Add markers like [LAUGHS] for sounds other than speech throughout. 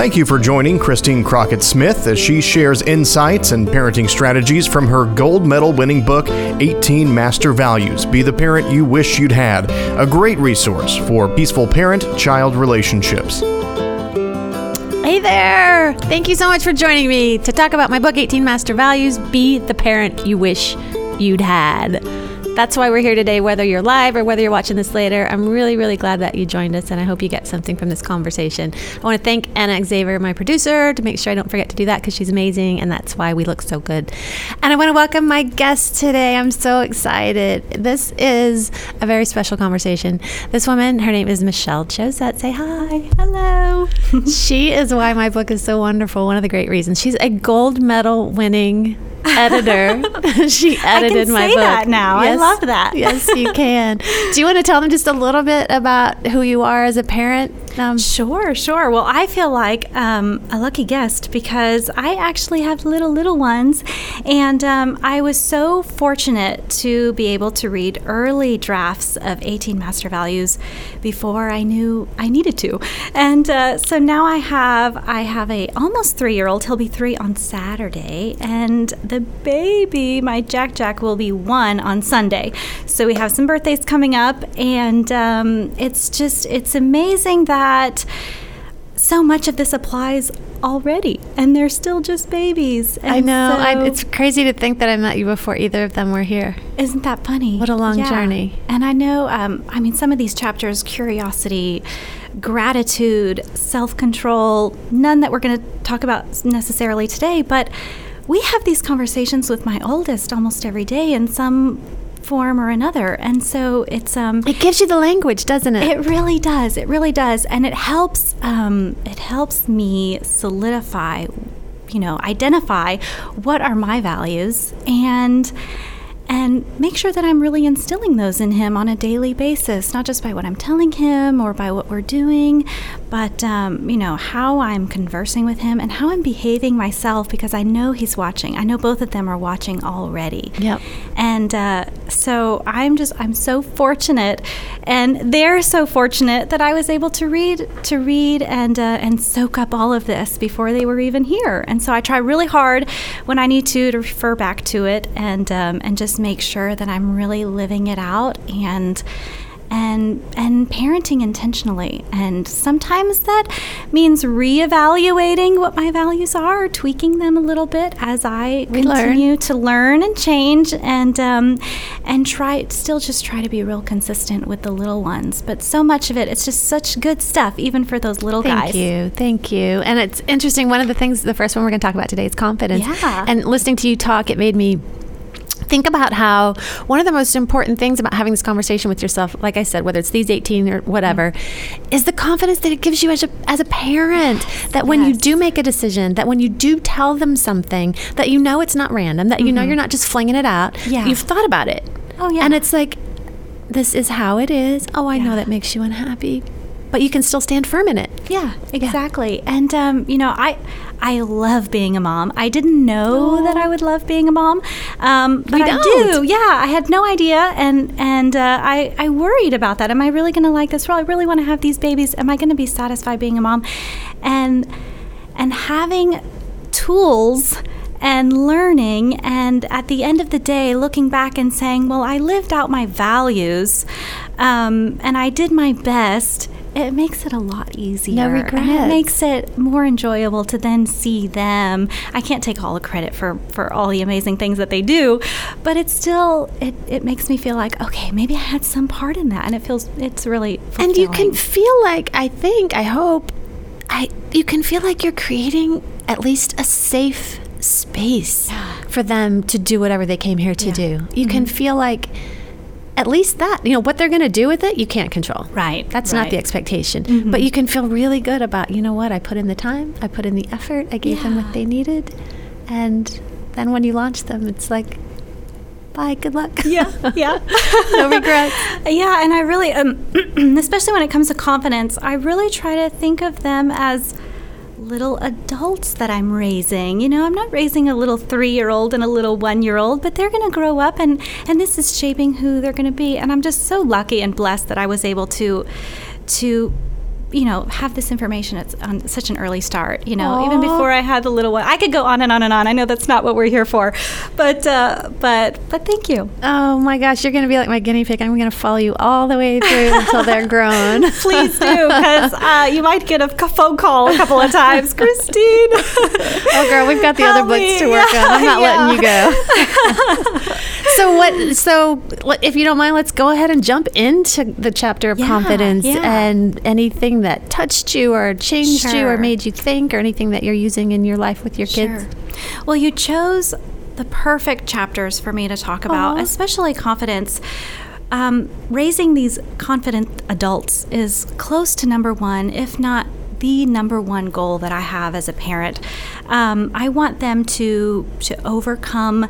Thank you for joining Christine Crockett Smith as she shares insights and parenting strategies from her gold medal winning book, 18 Master Values Be the Parent You Wish You'd Had, a great resource for peaceful parent child relationships. Hey there! Thank you so much for joining me to talk about my book, 18 Master Values Be the Parent You Wish You'd Had. That's why we're here today, whether you're live or whether you're watching this later. I'm really, really glad that you joined us, and I hope you get something from this conversation. I want to thank Anna Xavier, my producer, to make sure I don't forget to do that because she's amazing, and that's why we look so good. And I want to welcome my guest today. I'm so excited. This is a very special conversation. This woman, her name is Michelle Josette. Say hi. Hello. [LAUGHS] she is why my book is so wonderful. One of the great reasons. She's a gold medal winning editor. [LAUGHS] she edited I my book. that now. I love that. yes, you can. [LAUGHS] Do you want to tell them just a little bit about who you are as a parent? Um, sure, sure. Well, I feel like um, a lucky guest because I actually have little, little ones. And um, I was so fortunate to be able to read early drafts of 18 Master Values before I knew I needed to. And uh, so now I have I have a almost three year old. He'll be three on Saturday. And the baby, my Jack Jack, will be one on Sunday. So we have some birthdays coming up. And um, it's just, it's amazing that that so much of this applies already and they're still just babies and i know so I, it's crazy to think that i met you before either of them were here. Isn't that funny? What a long yeah. journey. And i know um, i mean some of these chapters curiosity gratitude self-control none that we're going to talk about necessarily today but we have these conversations with my oldest almost every day and some form or another. And so it's um it gives you the language, doesn't it? It really does. It really does. And it helps um it helps me solidify you know, identify what are my values and and make sure that I'm really instilling those in him on a daily basis, not just by what I'm telling him or by what we're doing, but um, you know how I'm conversing with him and how I'm behaving myself because I know he's watching. I know both of them are watching already. Yep. And uh, so I'm just I'm so fortunate, and they're so fortunate that I was able to read to read and uh, and soak up all of this before they were even here. And so I try really hard when I need to to refer back to it and um, and just make sure that I'm really living it out and and and parenting intentionally. And sometimes that means reevaluating what my values are, tweaking them a little bit as I we continue learn. to learn and change, and um, and try still just try to be real consistent with the little ones. But so much of it, it's just such good stuff, even for those little Thank guys. Thank you, thank you. And it's interesting. One of the things, the first one we're going to talk about today is confidence. Yeah. And listening to you talk, it made me think about how one of the most important things about having this conversation with yourself, like I said, whether it's these 18 or whatever, mm-hmm. is the confidence that it gives you as a, as a parent. That when yes. you do make a decision, that when you do tell them something, that you know it's not random, that mm-hmm. you know you're not just flinging it out. Yeah. You've thought about it. Oh, yeah. And it's like, this is how it is. Oh, I yeah. know that makes you unhappy but you can still stand firm in it. Yeah, exactly. Yeah. And um, you know, I I love being a mom. I didn't know that I would love being a mom, um, but I do. Yeah, I had no idea, and and uh, I I worried about that. Am I really going to like this role? I really want to have these babies. Am I going to be satisfied being a mom? And and having tools and learning and at the end of the day looking back and saying well i lived out my values um, and i did my best it makes it a lot easier. No regrets. And it makes it more enjoyable to then see them. I can't take all the credit for, for all the amazing things that they do, but it still it, it makes me feel like okay, maybe I had some part in that, and it feels it's really fulfilling. and you can feel like I think I hope I you can feel like you're creating at least a safe space yeah. for them to do whatever they came here to Yeah. do. You Mhm. can feel like at least that, you know, what they're going to do with it, you can't control. Right, That's not the right. expectation. Mhm. But you can feel really good about, you know what, I put in the time, I put in the effort, I gave them what they needed. And then when you launch them, it's like, bye, good luck. yeah, yeah. [LAUGHS] no regrets. [LAUGHS] Yeah, and I really, um, [CLEARS THROAT] especially when it comes to confidence, I really try to think of them as little adults that I'm raising. You know, I'm not raising a little three year old and a little one year old, but they're going to grow up and, and this is shaping who they're going to be. And I'm just so lucky and blessed that I was able to, to you know, have this information at on such an early start. You know, Aww. even before I had the little one, I could go on and on and on. I know that's not what we're here for, but uh, but but thank you. Oh my gosh, you're going to be like my guinea pig. I'm going to follow you all the way through until they're grown. [LAUGHS] Please do, because uh, you might get a phone call a couple of times, Christine. [LAUGHS] oh girl, we've got the Help other books me. to work yeah, on. I'm not [LAUGHS] yeah. letting you go. so what? So if you don't mind, let's go ahead and jump into the chapter of yeah, confidence and anything that touched you or changed sure. you or made you think or anything that you're using in your life with your kids. Sure. Well, you chose the perfect chapters for me to talk about, Aww. especially confidence. Um, raising these confident adults is close to number one, if not the number one goal that I have as a parent. Um, I want them to to overcome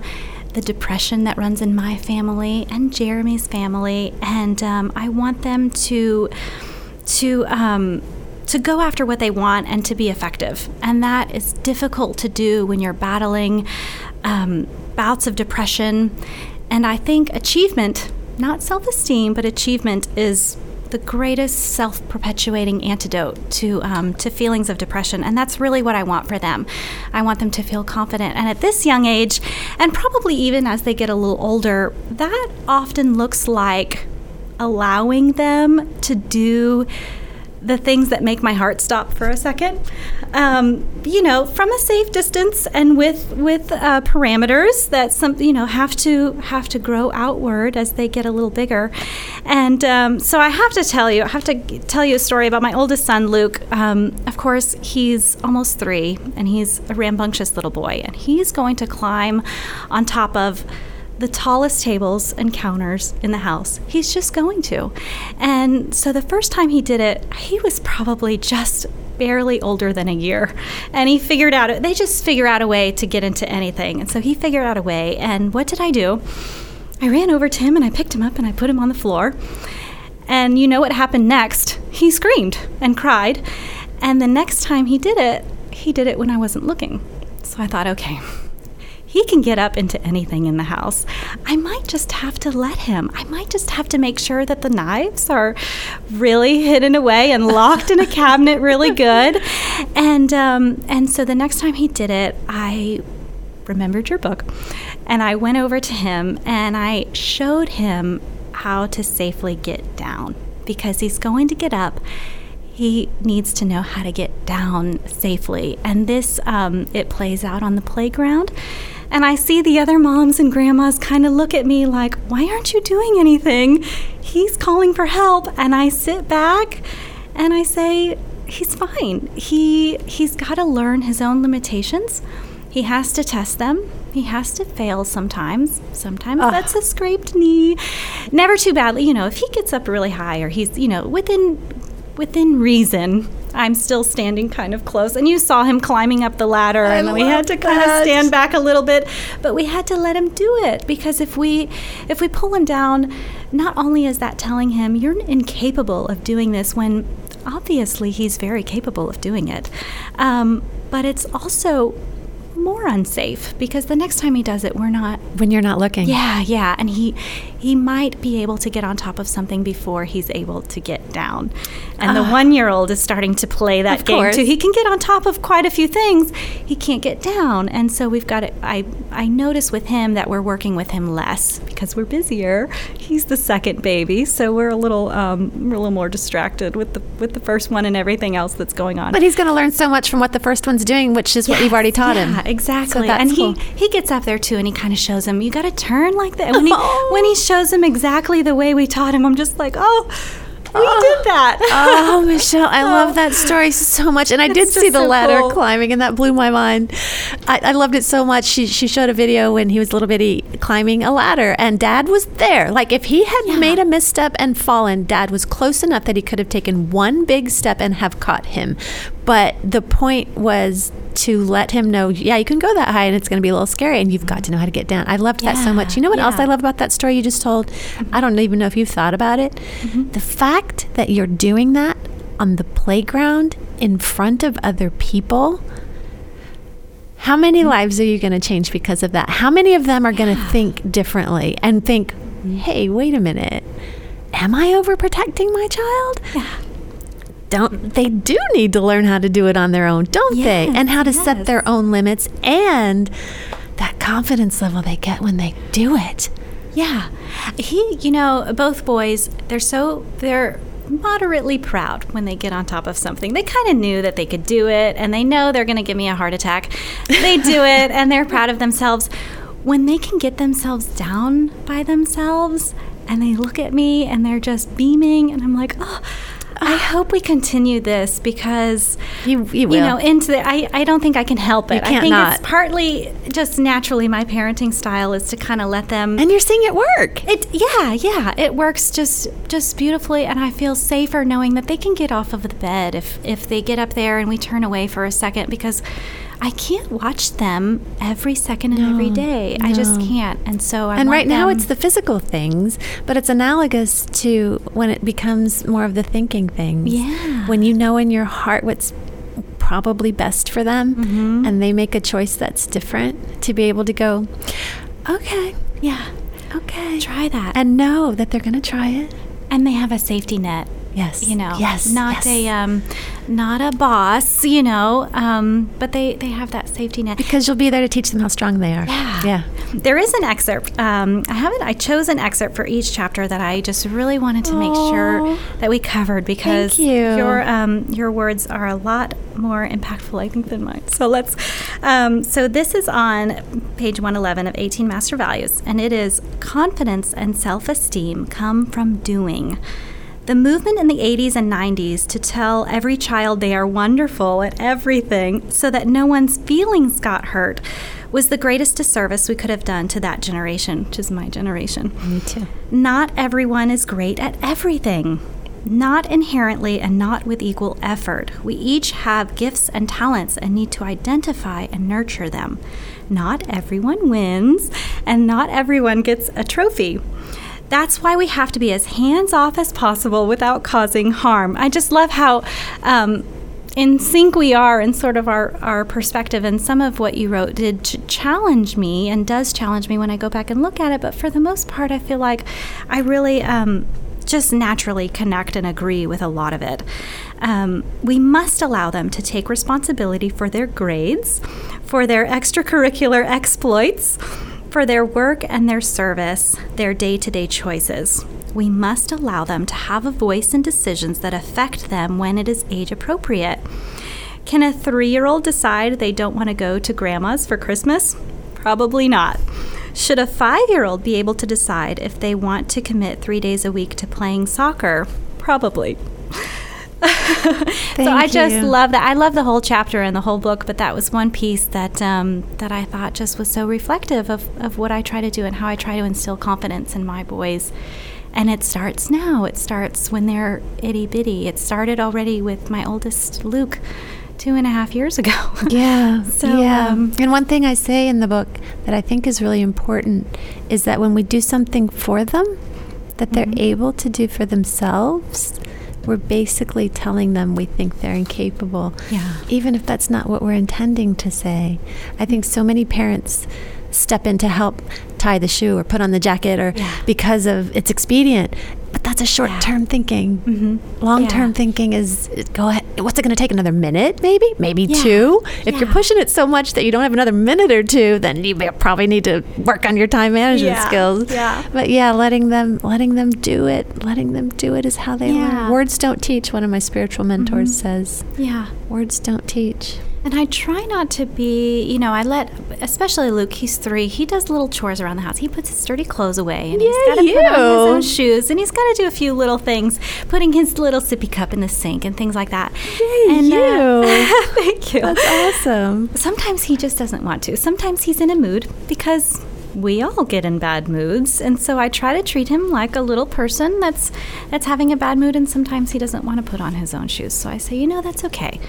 the depression that runs in my family and Jeremy's family, and um, I want them to to um, to go after what they want and to be effective. And that is difficult to do when you're battling um, bouts of depression. And I think achievement, not self esteem, but achievement is the greatest self-perpetuating antidote to um, to feelings of depression, and that's really what I want for them. I want them to feel confident, and at this young age, and probably even as they get a little older, that often looks like allowing them to do the things that make my heart stop for a second. Um, you know, from a safe distance and with with uh, parameters that some you know have to have to grow outward as they get a little bigger. And um, so I have to tell you, I have to tell you a story about my oldest son, Luke. Um, of course, he's almost three, and he's a rambunctious little boy, and he's going to climb on top of the tallest tables and counters in the house. He's just going to. And so the first time he did it, he was probably just barely older than a year. And he figured out, it they just figure out a way to get into anything. And so he figured out a way. And what did I do? I ran over to him and I picked him up and I put him on the floor. And you know what happened next? He screamed and cried. And the next time he did it, he did it when I wasn't looking. So I thought, okay, he can get up into anything in the house. I might just have to let him. I might just have to make sure that the knives are really hidden away and locked in a [LAUGHS] cabinet really good. And um, and so the next time he did it, I remembered your book, and I went over to him and I showed him how to safely get down because he's going to get up he needs to know how to get down safely. And this, um, it plays out on the playground. And I see the other moms and grandmas kind of look at me like, why aren't you doing anything? He's calling for help. And I sit back and I say, he's fine. He, he's got to learn his own limitations. He has to test them. He has to fail sometimes. Sometimes Ugh. that's a scraped knee. Never too badly. You know, if he gets up really high or he's, you know, within within reason, I'm still standing kind of close. And you saw him climbing up the ladder, I and we had to kind of stand back a little bit, but we had to let him do it because if we if we pull him down, not only is that telling him you're incapable of doing this when obviously he's very capable of doing it, um, but it's also more unsafe because the next time he does it, we're not when you're not looking. Yeah, yeah, and he he might be able to get on top of something before he's able to get down. And uh, the ah. one year old is starting to play that game course. too. He can get on top of quite a few things. He can't get down. And so we've got to, I, I notice with him that we're working with him less because we're busier. He's the second baby. So we're a little, um, we're a little more distracted with the, with the first one and everything else that's going on. But he's going to learn so much from what the first one's doing, which is yes, what you've already taught yeah, him. Exactly. So and cool. he, he gets up there too and he kind of shows him, you got to turn like that. When he, [LAUGHS] when he shows him exactly the way we taught him. I'm just like, oh, we oh. did that. oh, [LAUGHS] Michelle, I love oh. that story so much. And I did see the so ladder cool. climbing, and that blew my mind. I, I, loved it so much. She, she showed a video when he was a little bitty climbing a ladder, and dad was there. Like, if he had yeah. made a misstep and fallen, dad was close enough that he could have taken one big step and have caught him. But the point was to let him know, yeah, you can go that high and it's going to be a little scary and you've got to know how to get down. I loved yeah, that so much. You know what yeah. else I love about that story you just told? I don't even know if you've thought about it. Mm-hmm. The fact that you're doing that on the playground in front of other people. How many mm-hmm. lives are you going to change because of that? How many of them are going to think differently and think, hey, wait a minute, am I overprotecting my child? Yeah don't they do need to learn how to do it on their own, don't they? And how to set their own limits and that confidence level they get when they do it. Yeah. He, you know, both boys, they're so, they're moderately proud when they get on top of something. They kind of knew that they could do it and they know they're going to give me a heart attack. They do [LAUGHS] it and they're proud of themselves. When they can get themselves down by themselves and they look at me and they're just beaming, and I'm like, oh, I hope we continue this because You- you you know into the I, I don't think I can help it. You I can't think not. it's partly just naturally my parenting style is to kind of let them And you're seeing it work. it yeah, yeah. It works just just beautifully and I feel safer knowing that they can get off of the bed if if they get up there and we turn away for a second because I can't watch them every second and every day. I just can't. And so I and right now it's the physical things, but it's analogous to when it becomes more of the thinking things. Yeah. When you know in your heart what's probably best for them Mm-hmm. and they make a choice that's different to be able to go, okay, yeah. okay. Try that. And know that they're going to try it. and they have a safety net. Yes. you know Yes. not yes. a um not a boss you know um but they they have that safety net because you'll be there to teach them how strong they are. Yeah. Yeah. There is an excerpt. Um, I haven't. I chose an excerpt for each chapter that I just really wanted to make sure that we covered because you. your um, your words are a lot more impactful, I think, than mine. So let's. Um, so this is on page one eleven of eighteen Master Values, and it is confidence and self esteem come from doing. The movement in the 80s and 90s to tell every child they are wonderful at everything so that no one's feelings got hurt was the greatest disservice we could have done to that generation, which is my generation. Me too. Not everyone is great at everything. Not inherently and not with equal effort. We each have gifts and talents and need to identify and nurture them. Not everyone wins, and not everyone gets a trophy. That's why we have to be as hands off as possible without causing harm. I just love how um, in sync we are in sort of our, our perspective. And some of what you wrote did ch- challenge me and does challenge me when I go back and look at it. But for the most part, I feel like I really. Um, just naturally connect and agree with a lot of it. Um, we must allow them to take responsibility for their grades, for their extracurricular exploits, for their work and their service, their day to day choices. We must allow them to have a voice in decisions that affect them when it is age appropriate. Can a three year old decide they don't want to go to grandma's for Christmas? Probably not. Should a five year old be able to decide if they want to commit three days a week to playing soccer? Probably. So I just you. love that. I love the whole chapter and the whole book, but that was one piece that um, that I thought just was so reflective of, of what I try to do and how I try to instill confidence in my boys. And it starts now. It starts when they're itty bitty. It started already with my oldest Luke two and a half years ago. [LAUGHS] Yeah. So, yeah. um, and one thing I say in the book that I think is really important is that when we do something for them that they're Mhm. able to do for themselves, we're basically telling them we think they're incapable. Yeah. Even if that's not what we're intending to say. I think so many parents step in to help tie the shoe or put on the jacket or Yeah. because of it's expedient. That's a short term thinking. Mm-hmm. Long term Yeah. thinking is go ahead. What's it going to take? Another minute, maybe, maybe Yeah. two. If you're pushing it so much that you don't have another minute or two, then you may- probably need to work on your time management Yeah. skills. Yeah. But yeah, letting them letting them do it, letting them do it is how they Yeah. Mm-hmm. learn. Words don't teach. One of my spiritual mentors says, Yeah. "Words don't teach." And I try not to be, you know, I let, especially Luke, he's three, he does little chores around the house. He puts his dirty clothes away and he's got to put on his own shoes and he's got to do a few little things, putting his little sippy cup in the sink and things like that. Yay, and, uh, you. [LAUGHS] thank you. That's awesome. Sometimes he just doesn't want to. Sometimes he's in a mood because we all get in bad moods and so I try to treat him like a little person that's that's having a bad mood and sometimes he doesn't want to put on his own shoes. So I say, "You know, that's okay."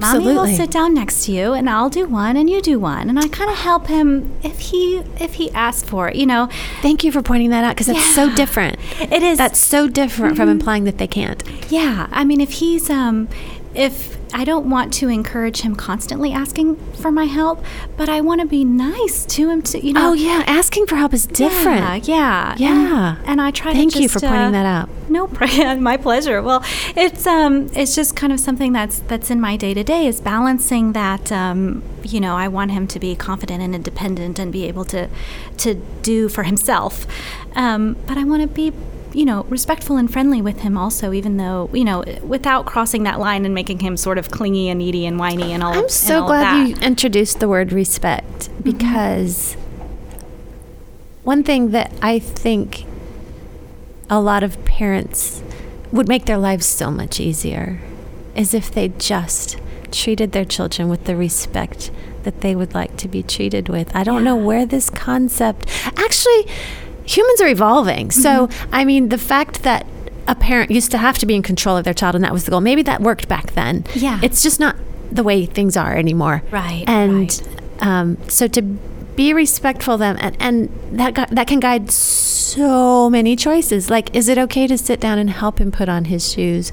mommy will sit down next to you and I'll do one and you do one. And I kind of help him if he if he asks for it, you know. Thank you for pointing that out because that's so different. It is That's so different from implying that they can't. Yeah, I mean, if he's um, if I don't want to encourage him constantly asking for my help, but I want to be nice to him to you know. Oh yeah, asking for help is different. Yeah, yeah, Yeah. And, and I try. To Thank to you for pointing uh, that out. No, [LAUGHS] my pleasure. Well, it's um, it's just kind of something that's that's in my day to day is balancing that. Um, you know, I want him to be confident and independent and be able to to do for himself, um, but I want to be. You know, respectful and friendly with him also, even though, you know, without crossing that line and making him sort of clingy and needy and whiny and all of that. I'm so all glad you introduced the word respect mm-hmm. because one thing that I think a lot of parents would make their lives so much easier is if they just treated their children with the respect that they would like to be treated with. I don't know where this concept actually humans are evolving. So, I mean, the fact that a parent used to have to be in control of their child and that was the goal. Maybe that worked back then. Yeah. It's just not the way things are anymore. Right, And right. Um, so to be respectful of them and, and that gu- that can guide so many choices. Like, is it okay to sit down and help him put on his shoes?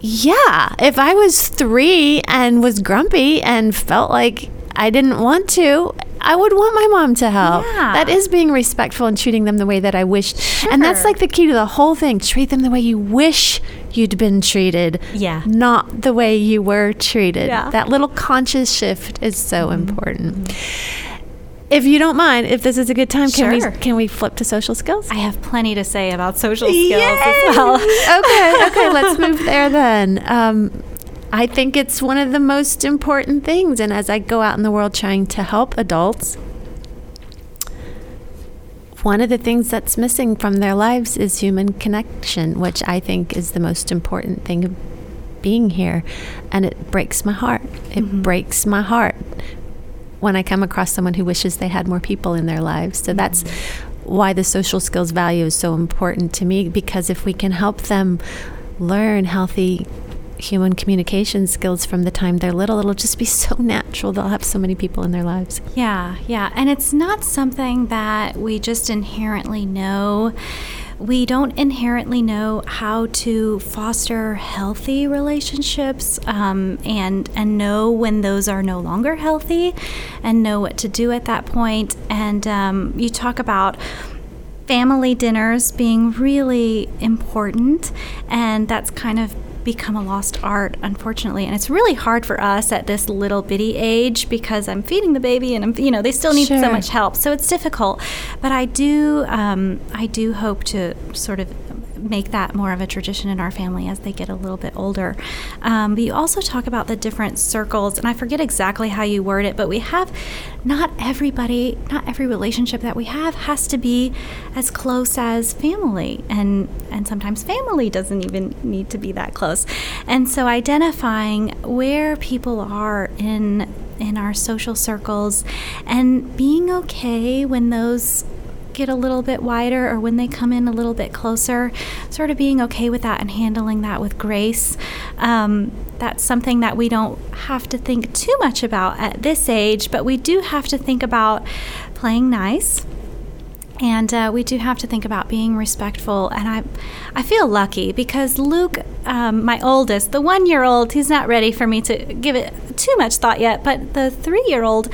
Yeah. If I was three and was grumpy and felt like I didn't want to, I would want my mom to help. Yeah. That is being respectful and treating them the way that I wished. Sure. And that's like the key to the whole thing. Treat them the way you wish you'd been treated. Yeah. Not the way you were treated. Yeah. That little conscious shift is so important. If you don't mind, if this is a good time, can Sure. we can we flip to social skills? I have plenty to say about social skills as well. okay, [LAUGHS] okay, let's move there then. Um, I think it's one of the most important things. And as I go out in the world trying to help adults, one of the things that's missing from their lives is human connection, which I think is the most important thing of being here. And it breaks my heart. It mm-hmm. breaks my heart when I come across someone who wishes they had more people in their lives. So that's mm-hmm. why the social skills value is so important to me because if we can help them learn healthy human communication skills from the time they're little, it'll just be [LAUGHS] so natural. They'll have so many people in their lives. Yeah, yeah. And it's not something that we just inherently know. We don't inherently know how to foster healthy relationships um, and and know when those are no longer healthy, and know what to do at that point. And um, you talk about family dinners being really important, and that's kind of become a lost art, unfortunately. And it's really hard for us at this little bitty age because I'm feeding the baby, and I'm, you know, they still need so much help, so it's difficult. But I do, um, I do hope to sort of make that more of a tradition in our family as they get a little bit older. Um, but you also talk about the different circles, and I forget exactly how you word it, but we have not everybody, not every relationship that we have has to be as close as family, and and sometimes family doesn't even need to be that close. And so identifying where people are in in our social circles and being okay when those get a little bit wider or when they come in a little bit closer, sort of being okay with that and handling that with grace. Um, that's something that we don't have to think too much about at this age, but we do have to think about playing nice. And uh, we do have to think about being respectful. And I, I feel lucky because Luke, um, my oldest, the one-year-old, he's not ready for me to give it too much thought yet. But the three-year-old,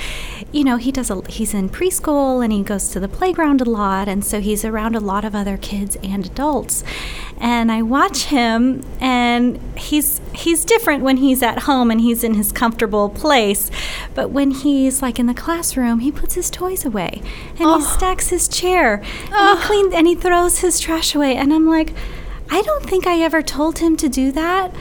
you know, he does. A, he's in preschool and he goes to the playground a lot, and so he's around a lot of other kids and adults. And I watch him, and he's he's different when he's at home and he's in his comfortable place. But when he's like in the classroom, he puts his toys away and he stacks his chair and he cleans and he throws his trash away. And I'm like, I don't think I ever told him to do that.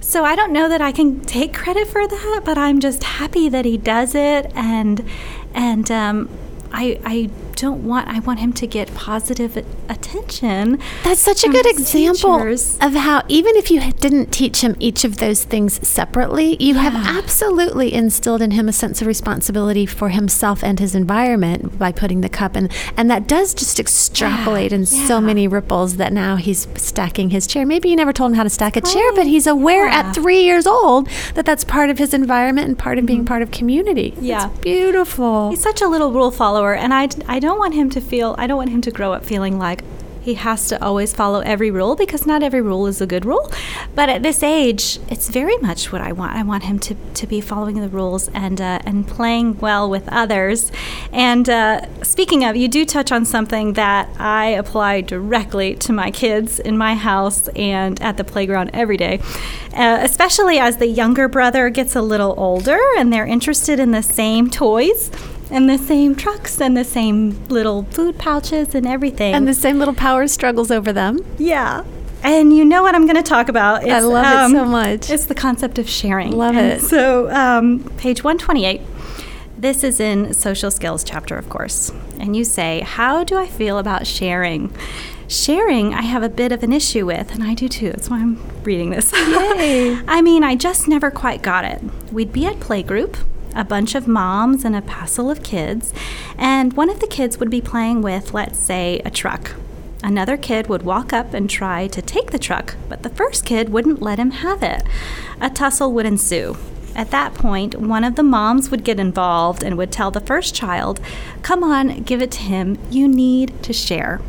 So I don't know that I can take credit for that, but I'm just happy that he does it, and and um, I I don't want I want him to get positive attention. That's such a good example teachers. of how, even if you didn't teach him each of those things separately, you have absolutely instilled in him a sense of responsibility for himself and his environment by putting the cup in. And that does just extrapolate in so many ripples that now he's stacking his chair. Maybe you never told him how to stack a chair, but he's aware Yeah. at three years old that that's part of his environment and part of being part of community. Mm-hmm. Yeah. It's beautiful. He's such a little rule follower, and I, I don't want him to feel I don't want him to grow up feeling like He has to always follow every rule because not every rule is a good rule. But at this age, it's very much what I want. I want him to, to be following the rules and uh, and playing well with others. And uh, speaking of, you do touch on something that I apply directly to my kids in my house and at the playground every day, uh, especially as the younger brother gets a little older and they're interested in the same toys and the same trucks and the same little food pouches and everything. And the same little power struggles over them. yeah. And you know what I'm going to talk about. I love it so much. It's the concept of sharing. Love And it. So, um, page 128. This is in social skills chapter, of course. And you say, How do I feel about sharing? Sharing, I have a bit of an issue with, and I do too. That's why I'm reading this. Yay. [LAUGHS] I mean, I just never quite got it. We'd be at playgroup, a bunch of moms and a passel of kids, and one of the kids would be playing with, let's say, a truck. Another kid would walk up and try to take the truck, but the first kid wouldn't let him have it. A tussle would ensue. At that point, one of the moms would get involved and would tell the first child, Come on, give it to him. You need to share.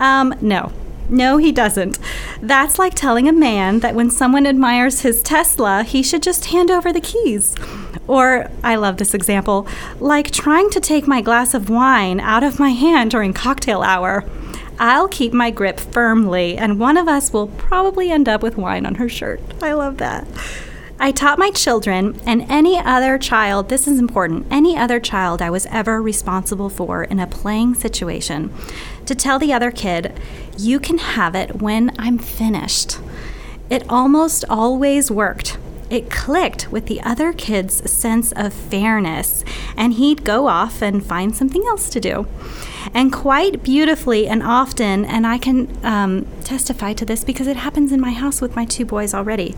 Um, no. No, he doesn't. That's like telling a man that when someone admires his Tesla, he should just hand over the keys. Or, I love this example, like trying to take my glass of wine out of my hand during cocktail hour. I'll keep my grip firmly, and one of us will probably end up with wine on her shirt. I love that. I taught my children and any other child, this is important, any other child I was ever responsible for in a playing situation, to tell the other kid, you can have it when I'm finished. It almost always worked. It clicked with the other kid's sense of fairness, and he'd go off and find something else to do. And quite beautifully and often, and I can um, testify to this because it happens in my house with my two boys already.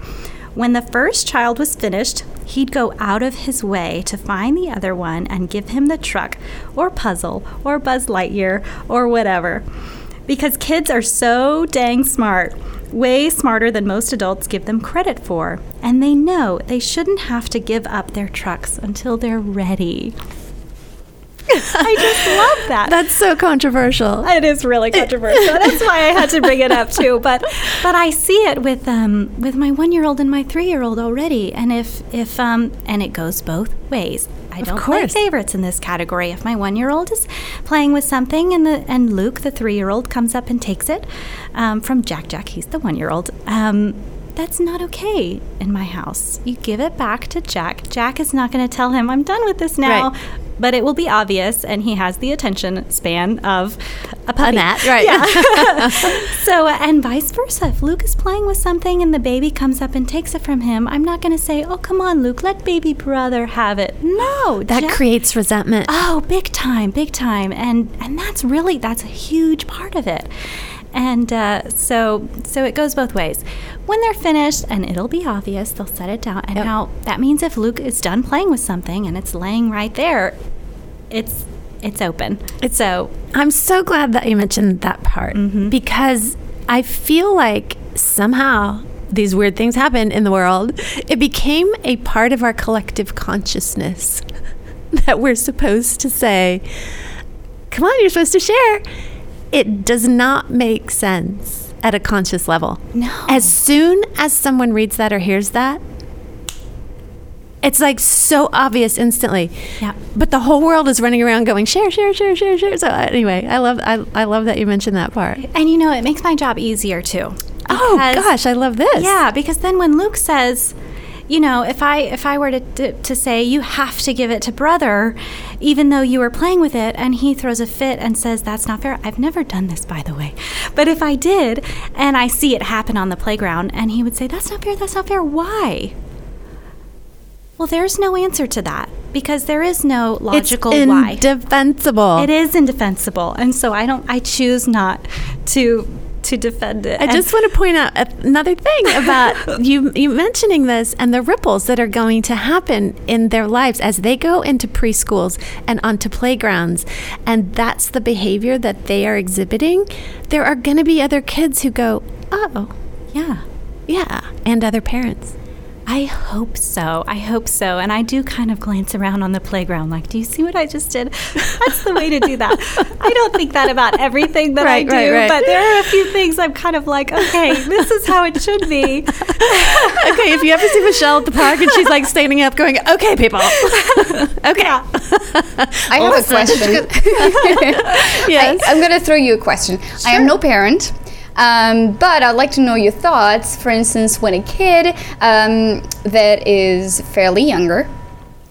When the first child was finished, he'd go out of his way to find the other one and give him the truck or puzzle or Buzz Lightyear or whatever. Because kids are so dang smart, way smarter than most adults give them credit for, and they know they shouldn't have to give up their trucks until they're ready. I just love that. That's so controversial. It is really controversial. That's why I had to bring it up too. But but I see it with um with my one year old and my three year old already. And if if um and it goes both ways. I don't play favorites in this category. If my one year old is playing with something and the and Luke, the three year old, comes up and takes it um, from Jack Jack, he's the one year old. Um, that's not okay in my house. You give it back to Jack. Jack is not going to tell him, I'm done with this now. Right. But it will be obvious, and he has the attention span of a puppy. gnat, right. Yeah. [LAUGHS] so, uh, and vice versa. If Luke is playing with something and the baby comes up and takes it from him, I'm not going to say, "Oh, come on, Luke, let baby brother have it." No, That Jack- creates resentment. Oh, big time, big time, and and that's really that's a huge part of it. And uh, so so it goes both ways. When they're finished, and it'll be obvious, they'll set it down. And Yep. now that means if Luke is done playing with something and it's laying right there, it's it's open. It's so I'm so glad that you mentioned that part because I feel like somehow these weird things happen in the world. It became a part of our collective consciousness [LAUGHS] that we're supposed to say, come on, you're supposed to share. It does not make sense at a conscious level. No. As soon as someone reads that or hears that, it's like so obvious instantly. Yeah. But the whole world is running around going share, share, share, share, share. So uh, anyway, I love I, I love that you mentioned that part. and you know it makes my job easier too. Oh gosh, I love this. Yeah, because then when Luke says, you know, if I if I were to, to to say you have to give it to brother, even though you were playing with it, and he throws a fit and says that's not fair. I've never done this, by the way, but if I did, and I see it happen on the playground, and he would say that's not fair, that's not fair. Why? Well, there's no answer to that because there is no logical it's why. indefensible. It is indefensible, and so I don't. I choose not to to defend it. I And- just want to point out another thing about [LAUGHS] you you mentioning this and the ripples that are going to happen in their lives as they go into preschools and onto playgrounds and that's the behavior that they are exhibiting. There are going to be other kids who go, "Oh, yeah. yeah," and other parents. I hope so. I hope so. And I do kind of glance around on the playground like, do you see what I just did? That's the way to do that. I don't think that about everything that Right, I do, right, right. but there are a few things I'm kind of like, okay, this is how it should be. [LAUGHS] okay, if you ever see Michelle at the park and she's like standing up going, okay, people. [LAUGHS] okay. [LAUGHS] I have a question. Yes. I, am going to throw you a question. I am no parent. Um, but I'd like to know your thoughts. For instance, when a kid um, that is fairly younger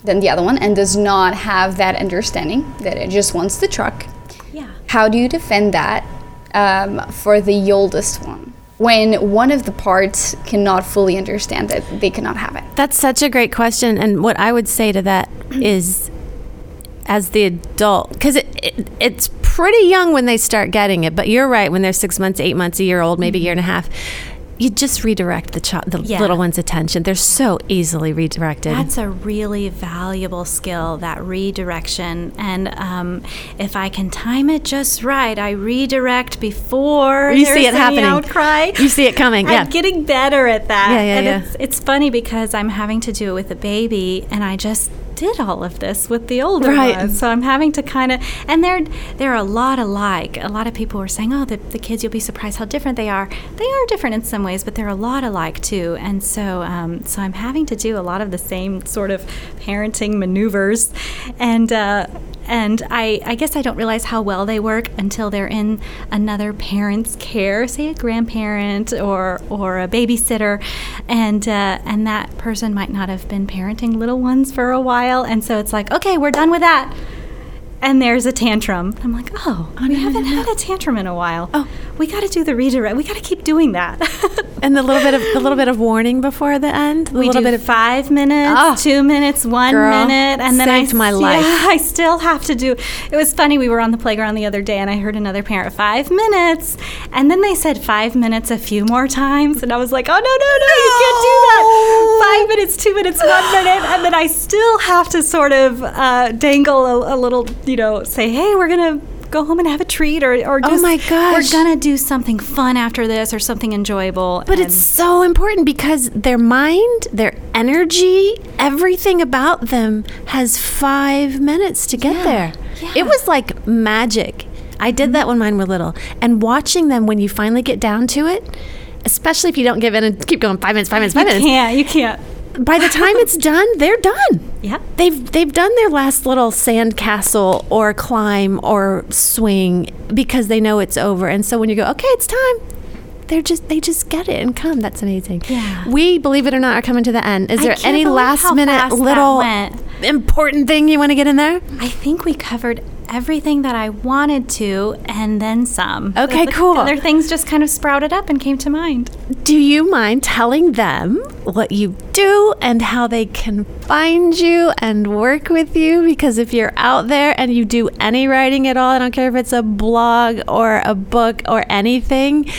than the other one and does not have that understanding, that it just wants the truck, Yeah. how do you defend that um, for the oldest one? When one of the parts cannot fully understand that they cannot have it. That's such a great question. And what I would say to that is, as the adult, because it, it, it's pretty young when they start getting it, but you're right, when they're six months, eight months, a year old, maybe a year and a half, you just redirect the, ch- the Yeah. little one's attention. They're so easily redirected. That's a really valuable skill, that redirection. And um, if I can time it just right, I redirect before You see it happening. outcry. You see it coming, [LAUGHS] yeah. I'm getting better at that. Yeah, yeah, and yeah. It's, it's funny because I'm having to do it with a baby, and I just did all of this with the older Right. ones. So I'm having to kind of, and they're they're a lot alike. A lot of people were saying, "Oh, the, the kids, you'll be surprised how different they are." They are different in some ways, but they're a lot alike too. And so, um, so I'm having to do a lot of the same sort of parenting maneuvers, and. Uh, and I, I guess I don't realize how well they work until they're in another parent's care, say a grandparent or or a babysitter, and uh, and that person might not have been parenting little ones for a while, and so it's like, okay, we're done with that. And there's a tantrum. I'm like, oh, we haven't had a tantrum in a while. Oh. We got to do the redirect. We got to keep doing that. [LAUGHS] and the little bit of the little bit of warning before the end. The we little do bit of five minutes, Oh. two minutes, one Girl, minute, and then saved I my life. Yeah, [LAUGHS] I still have to do. It was funny. We were on the playground the other day, and I heard another parent five minutes, and then they said five minutes a few more times, and I was like, oh no, no, no, you can't do that. Five minutes, two minutes, one minute, and then I still have to sort of uh, dangle a, a little, you know, say, hey, we're gonna. Go home and have a treat, or, or Oh my gosh. we're gonna do something fun after this, or something enjoyable. But it's so important because their mind, their energy, everything about them has five minutes to get there. It was like magic. I did that when mine were little. And watching them when you finally get down to it, especially if you don't give in and keep going five minutes, five minutes, you five minutes. You can't, you can't. By the time it's [LAUGHS] done, they're done. Yeah. They've they've done their last little sand castle or climb or swing because they know it's over. And so when you go, okay, it's time, they're just they just get it and come. That's amazing. Yeah. We believe it or not are coming to the end. Is there any last minute little important thing you want to get in there? I think we covered everything that I wanted to and then some. Okay, the cool. Other things just kind of sprouted up and came to mind. Do you mind telling them what you do and how they can find you and work with you? Because if you're out there and you do any writing at all, I don't care if it's a blog or a book or anything.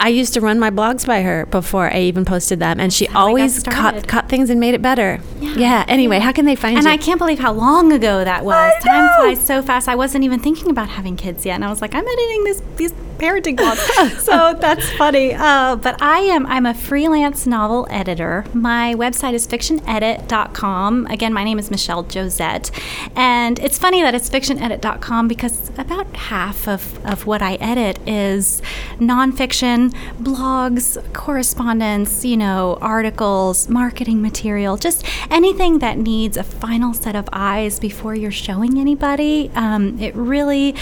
I used to run my blogs by her before I even posted them, and she how I got always caught, cut things and made it better. Yeah. yeah. Anyway, how can they find And you? I can't believe how long ago that was. Time flies so fast. I wasn't even thinking about having kids yet, and I was like, I'm editing this these parenting blogs. [LAUGHS] so that's funny. Uh, but I am I'm a freelance novel editor. My website is fictionedit.com. Again, my name is Michelle Josette, and it's funny that it's fictionedit.com because about half of of what I edit is nonfiction, blogs, correspondence, you know, articles, marketing material, just anything that needs a final set of eyes before you're showing anybody. Um, it really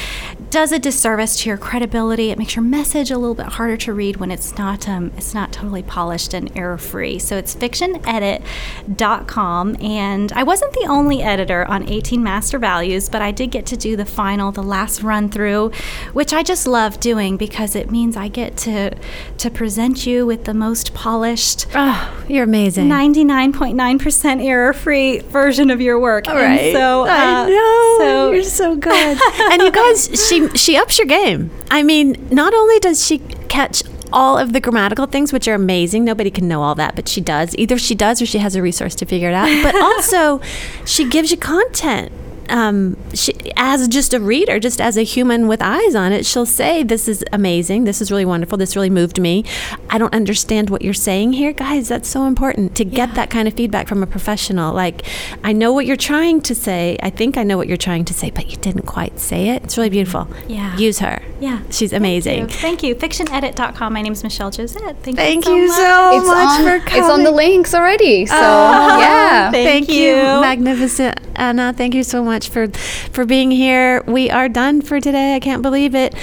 does a disservice to your credibility. It makes your message a little bit harder to read when it's not um, it's not totally polished and error free. So it's fictionedit.com, and I wasn't the only editor on 18 Master Values, but I did get to do the final, the last run through, which I just love doing because it means I get to to present you with the most polished. oh, you're amazing. 99.9% error-free version of your work. All And right. so, I uh, know. so you're so good. and you guys, [LAUGHS] she she ups your game. I mean, not only does she catch all of the grammatical things, which are amazing. Nobody can know all that, but she does. Either she does or she has a resource to figure it out. But [LAUGHS] also, she gives you content. Um, she, as just a reader, just as a human with eyes on it, she'll say, "This is amazing. This is really wonderful. This really moved me. I don't understand what you're saying here, guys. That's so important to get that kind of feedback from a professional. Like, I know what you're trying to say. I think I know what you're trying to say, but you didn't quite say it. It's really beautiful. Yeah. use her. Yeah. she's amazing. Thank you. Fictionedit.com. My name is Michelle Josette. Thank, Thank you you so so much. much on, for coming. it's on the links already. So Oh, yeah. Thank, Thank you. you. magnificent Anna. Thank you so much for for being here. We are done for today. I can't believe it.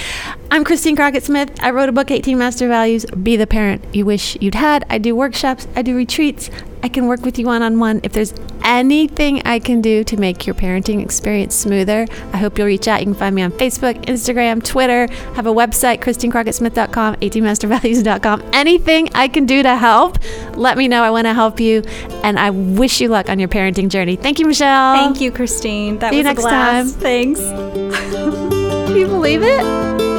I'm Christine Crockett Smith. I wrote a book, 18 Master Values. Be the parent you wish you'd had. I do workshops. I do retreats. I can work with you one on one. If there's anything I can do to make your parenting experience smoother, I hope you'll reach out. You can find me on Facebook, Instagram, Twitter. I have a website, ChristineCrockettSmith.com, 18mastervalues.com. Anything I can do to help, let me know. I want to help you. And I wish you luck on your parenting journey. Thank you, Michelle. Thank you, Christine. That See you next a blast. time. Thanks. [LAUGHS] Can you believe it?